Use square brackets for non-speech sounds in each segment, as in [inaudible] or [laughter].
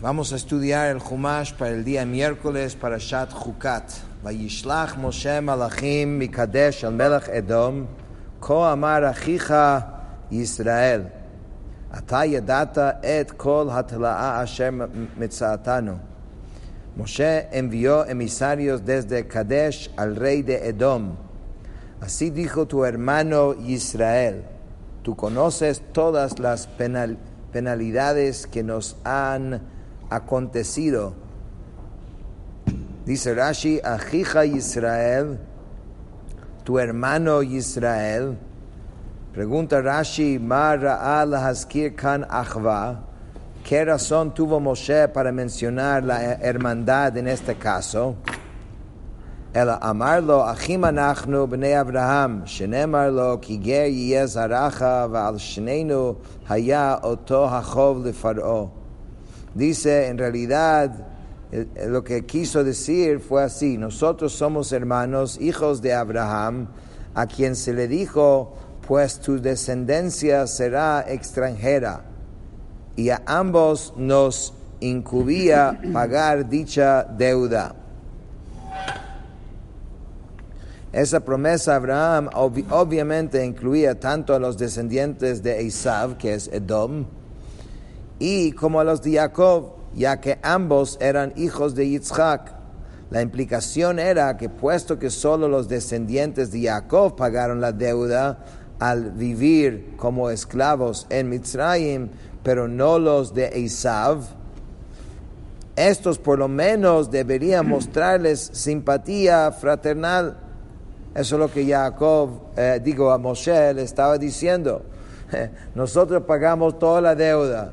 Vamos a estudiar el Humash para el día miércoles para Shat Chukat. Vayishlach Moshe Malachim Mikadesh al Melech Edom, Ko Amar Achicha Yisrael. Ata yadata et kol hatla'a asher mitzaatanu. Moshe envió emisarios desde Kadesh al rey de Edom. Así dijo tu hermano Israel. Tú conoces todas las penalidades que nos han acontecido. Dice Rashi, Ajija Israel, tu hermano Israel. Pregunta Rashi, Mara al Haskir Khan Achva. ¿Qué razón tuvo Moshe para mencionar la hermandad en este caso? El amarlo achim anachnu bnei Abraham, shenemar lo ki ger yeh zaracha va'al shnenu haya oto hachov lefar'o. Dice, en realidad, lo que quiso decir fue así, nosotros somos hermanos, hijos de Abraham, a quien se le dijo, pues tu descendencia será extranjera. Y a ambos nos incubía [clears throat] pagar dicha deuda. Esa promesa Abraham obviamente incluía tanto a los descendientes de Esav, que es Edom, y como a los de Jacob, ya que ambos eran hijos de Yitzhak. La implicación era que puesto que solo los descendientes de Jacob pagaron la deuda al vivir como esclavos en Mitzrayim, pero no los de Esav, estos por lo menos deberían [clears throat] mostrarles simpatía fraternal. Eso es lo que Jacob, eh, digo a Moshe, le estaba diciendo. [laughs] Nosotros pagamos toda la deuda,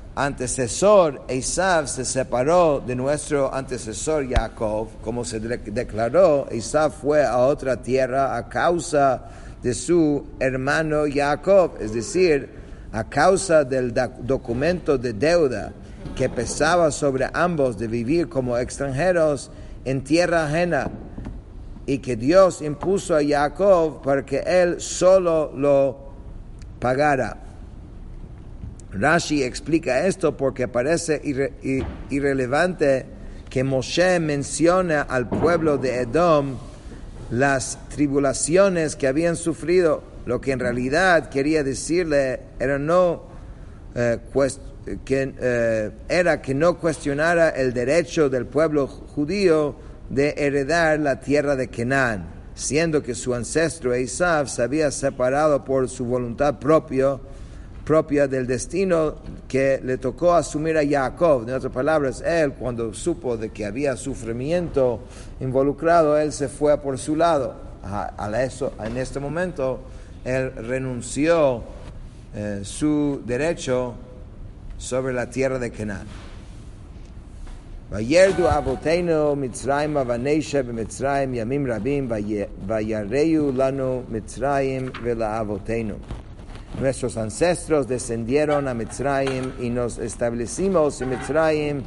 antecesor Esav se separó de nuestro antecesor Jacob, como se declaró, Esav fue a otra tierra a causa de su hermano Jacob, es decir, a causa del documento de deuda que pesaba sobre ambos de vivir como extranjeros en tierra ajena y que Dios impuso a Jacob para que él solo lo pagara. Rashi explica esto porque parece irrelevante que Moshe menciona al pueblo de Edom las tribulaciones que habían sufrido. Lo que en realidad quería decirle era no eh, que, eh, era que no cuestionara el derecho del pueblo judío de heredar la tierra de Canaán, siendo que su ancestro Esav se había separado por su voluntad propia propia del destino que le tocó asumir a Jacob. En otras palabras, él cuando supo de que había sufrimiento involucrado, él se fue por su lado. A, eso, en este momento, él renunció eh, su derecho sobre la tierra de Canaán. וירדו אבותינו מצרימה ונשב במצרים ימים רבים ויראו לנו מצרים ולאבותינו. Nuestros ancestros descendieron a Mitzrayim y nos establecimos en Mitzrayim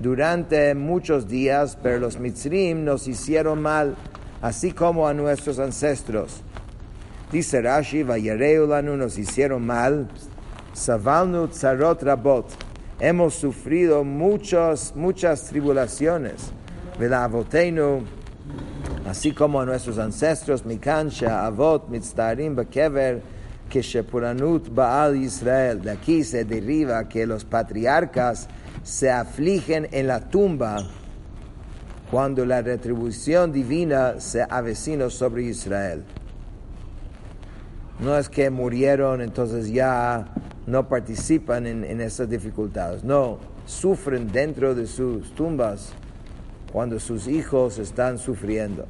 durante muchos días, pero los Mitzrim nos hicieron mal, así como a nuestros ancestros. Dice Rashi, Vayareulanu nos hicieron mal, Savalnu Tzarot Rabot. Hemos sufrido muchos, muchas tribulaciones. Velavotenu, así como a nuestros ancestros, Mikansha, Avot, Mitztarim, Bakever, que Shepuranut Baal Israel. De aquí se deriva que los patriarcas se afligen en la tumba cuando la retribución divina se avecina sobre Israel. No es que murieron, entonces ya no participan en, en esas dificultades. No, sufren dentro de sus tumbas cuando sus hijos están sufriendo.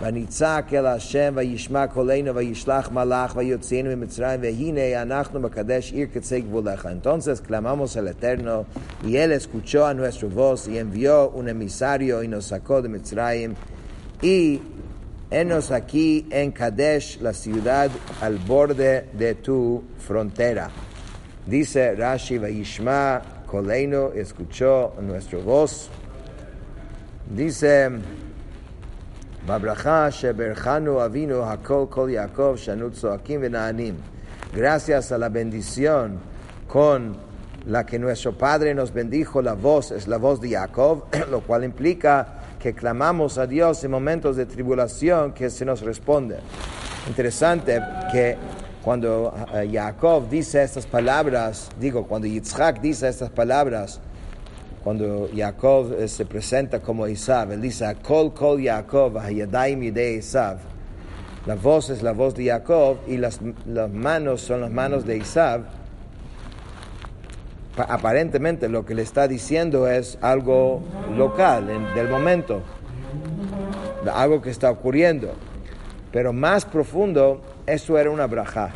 ונצעק אל השם וישמע קולנו וישלח מלאך ויוצאנו ממצרים והנה אנחנו מקדש עיר קצה גבולך. Entonces clamamos al Eterno y Él escuchó a nuestra voz y envió un emisario y nos sacó de Mitzrayim y enos aquí en Kadesh, la ciudad al borde de tu frontera. Dice Rashi, Vayishma, Koleino, escuchó nuestra voz. Dice, Gracias a la bendición con la que nuestro Padre nos bendijo, la voz es la voz de Jacob, [clears throat] lo cual implica que clamamos a Dios en momentos de tribulación que se nos responde. Interesante que cuando eh, Jacob dice estas palabras, digo, cuando Yitzhak dice estas palabras, cuando Jacob eh, se presenta como Isav, él dice, Kol Kol Jacob, de Isav. La voz es la voz de Jacob y las, las manos son las manos de Isav. Aparentemente lo que le está diciendo es algo local, del momento, algo que está ocurriendo. Pero más profundo, eso era una braja.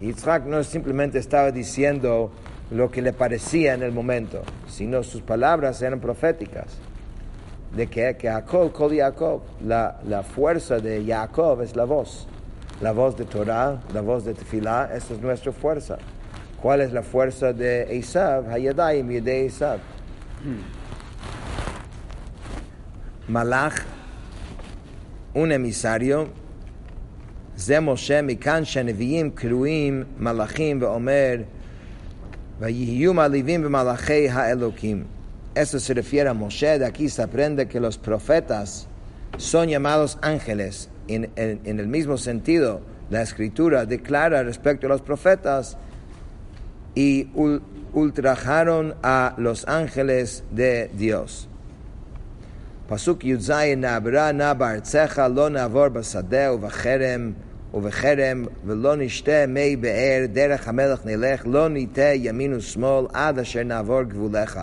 Yitzhak no simplemente estaba diciendo, lo que le parecía en el momento, sino sus palabras eran proféticas. De que, que Jacob, Kol Jacob, la, la fuerza de Jacob es la voz. La voz de Torah, la voz de Tefillah, esa es nuestra fuerza. ¿Cuál es la fuerza de Esav? Hayadayim Yedei Esav. Malach, un emisario, זה משה מכאן שהנביאים קרויים מלאכים ואומר eso se refiere a Moshe, aquí se aprende que los profetas son llamados ángeles. En, el mismo sentido, la escritura declara respecto a los profetas y ultrajaron a los ángeles de Dios. Pasuk Yudzayin Nabra Nabar Tzecha Lo Navor Basadeh Uvacherem ובחרם ולא נשתה מי באר דרך המלך נלך לא ניתה ימין ושמאל עד אשר נעבור גבוליך.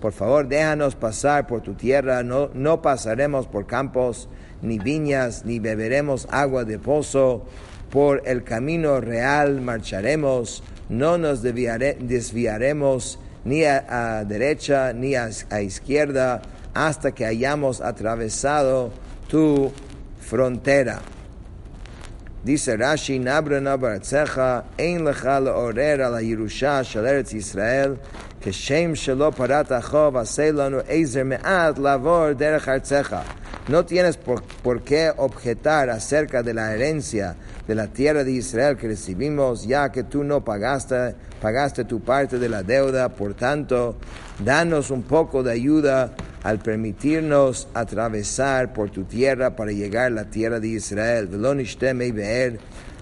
Por favor, déjanos pasar por tu tierra, no, no pasaremos por campos, ni viñas, ni beberemos agua de pozo. Por el camino real marcharemos, no nos desviare, desviaremos ni a, a, derecha ni a, a izquierda hasta que hayamos atravesado tu frontera. דיסא רש"י נברא נא בארצך, אין לך לעורר על הירושה של ארץ ישראל, כשם שלא פרעת החוב, עשה לנו עזר מעט לעבור דרך ארצך. No tienes por, qué objetar acerca de la herencia de la tierra de Israel que recibimos, ya que tú no pagaste, pagaste tu parte de la deuda, por tanto, danos un poco de ayuda al permitirnos atravesar por tu tierra para llegar a la tierra de Israel.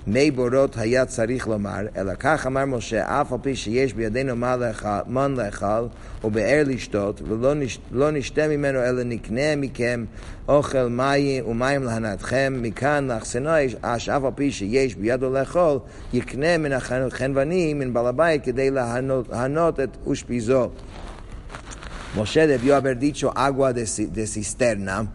מי בורות היה צריך לומר, אלא כך אמר משה, אף על פי שיש בידינו מן לאכל ובאר לשתות, ולא נשתה ממנו אלא נקנה מכם אוכל מים ומים להנאתכם, מכאן לאחסנו אש אף על פי שיש בידו לאכול, יקנה מן החנווני, מן בעל הבית, כדי להנות את אושפיזו. Moshe debió haber dicho agua de, cisterna,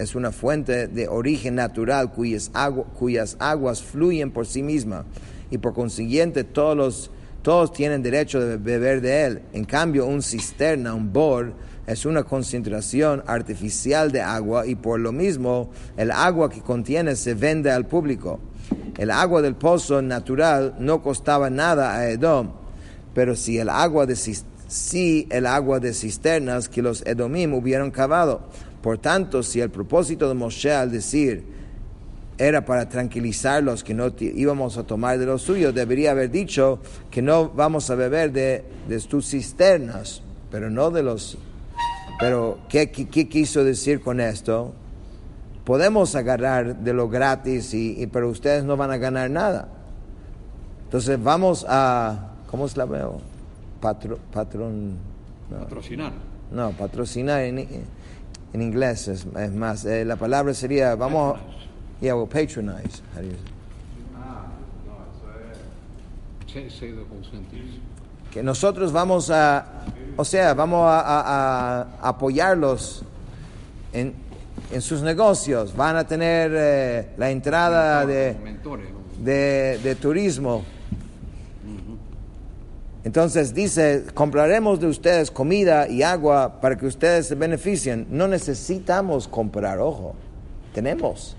es una fuente de origen natural cuyas, cuyas aguas fluyen por sí misma y por consiguiente todos, los, todos tienen derecho de beber de él. En cambio, un cisterna, un bor, es una concentración artificial de agua y por lo mismo el agua que contiene se vende al público. El agua del pozo natural no costaba nada a Edom, pero si el agua de si el agua de cisternas que los Edomim hubieran cavado. Por tanto, si el propósito de Moshe al decir era para tranquilizarlos que no íbamos a tomar de lo suyo, debería haber dicho que no vamos a beber de, tus cisternas, pero no de los... Pero, ¿qué, ¿qué, quiso decir con esto? Podemos agarrar de lo gratis, y, pero ustedes no van a ganar nada. Entonces vamos a... ¿Cómo es la veo? patro, patron, no. patrocinar. No, patrocinar en, en inglés es, más. Eh, la palabra sería, vamos, yeah, well, patronize. Que nosotros vamos a, o sea, vamos a, apoyarlos en, en sus negocios, van a tener eh, la entrada de, de turismo. Entonces dice, compraremos de ustedes comida y agua para que ustedes se beneficien. No necesitamos comprar, ojo, tenemos.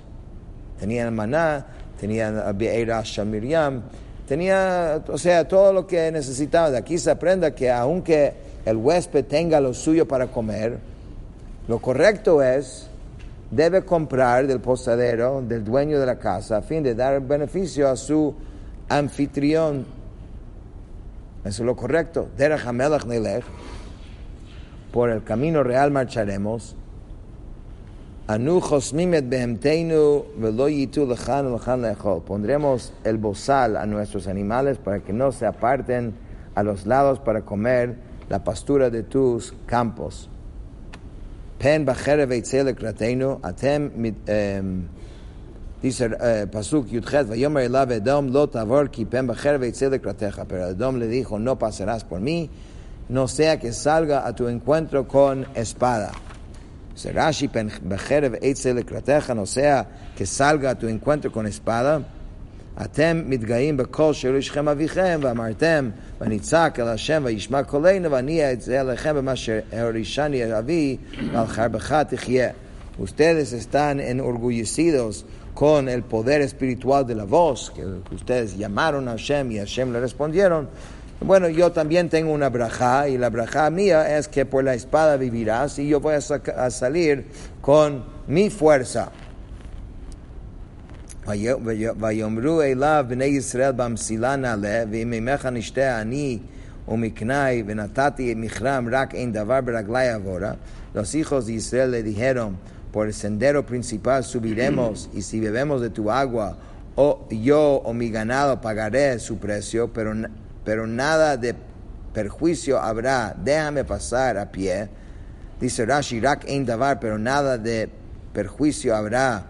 Tenían maná, tenían Be'era Miriam, tenía, o sea, todo lo que necesitaban. De aquí se aprende que aunque el huésped tenga lo suyo para comer, lo correcto es, debe comprar del posadero, del dueño de la casa, a fin de dar beneficio a su anfitrión. Eso es lo correcto. Por el camino real marcharemos. Pondremos el bozal a nuestros animales para que no se aparten a los lados para comer la pastura de tus campos. Pen דיסר פסוק י"ח, ויאמר אליו אדום לא תעבור כי פן בחרב ויצא לקראתך. פר אדום le נו פסרס pasarás por mí, no sea que salga a tu רש"י, פן בחרב יצא לקראתך, נוסע כסלגה tu encuentro קון אספדה אתם מתגאים בכל שאלו אישכם אביכם, ואמרתם, ונצעק אל השם וישמע קולנו, ואני אצא אליכם במה שהורישני אבי, ועל חרבך תחיה. וסטדס אסטן אין אורגויסידוס con el poder espiritual de la voz, que ustedes llamaron a Hashem y Hashem le respondieron. Bueno, yo también tengo una braja y la braja mía es que por la espada vivirás y yo voy a, saca- a salir con mi fuerza. ויאמרו אליו בני ישראל במסילה נעלה, ואם נשתה אני ומקנאי ונתתי מכרם רק אין דבר ברגלי עבורה. Los hijos de Israel le dijeron, por el sendero principal subiremos y si bebemos de tu agua, o yo o mi ganado pagaré su precio, pero, pero nada de perjuicio habrá, déjame pasar a pie. Dice Rashi, rak ein davar, pero nada de perjuicio habrá.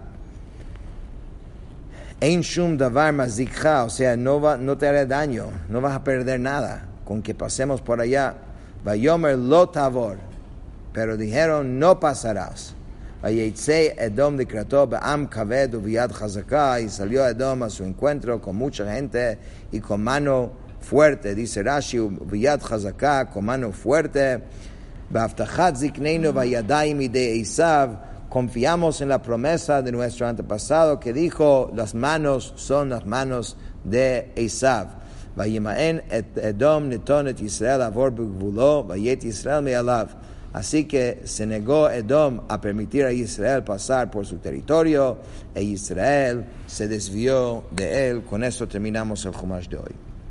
Ein shum davar mazikha, o sea, no, va, no te hará daño, no vas a perder nada con que pasemos por allá. Vayomer lo tavor, pero dijeron no pasarás. Vayetze Edom de Be'am Kaved Uviad Chazaka y salió Edom a su encuentro con mucha gente y con mano fuerte, dice Rashi, Uviad Chazaka, con mano fuerte. Be'aftachat Zikneinu Vayadayim de Isav, confiamos en la promesa de nuestro antepasado que dijo, las manos son las manos de Esav. Vayimaen Edom netonet Israel avor b'gvulo, vayet Israel me'alav. Así que se negó Edom a permitir a Israel pasar por su territorio e Israel se desvió de él. Con eso terminamos el Chumash de hoy.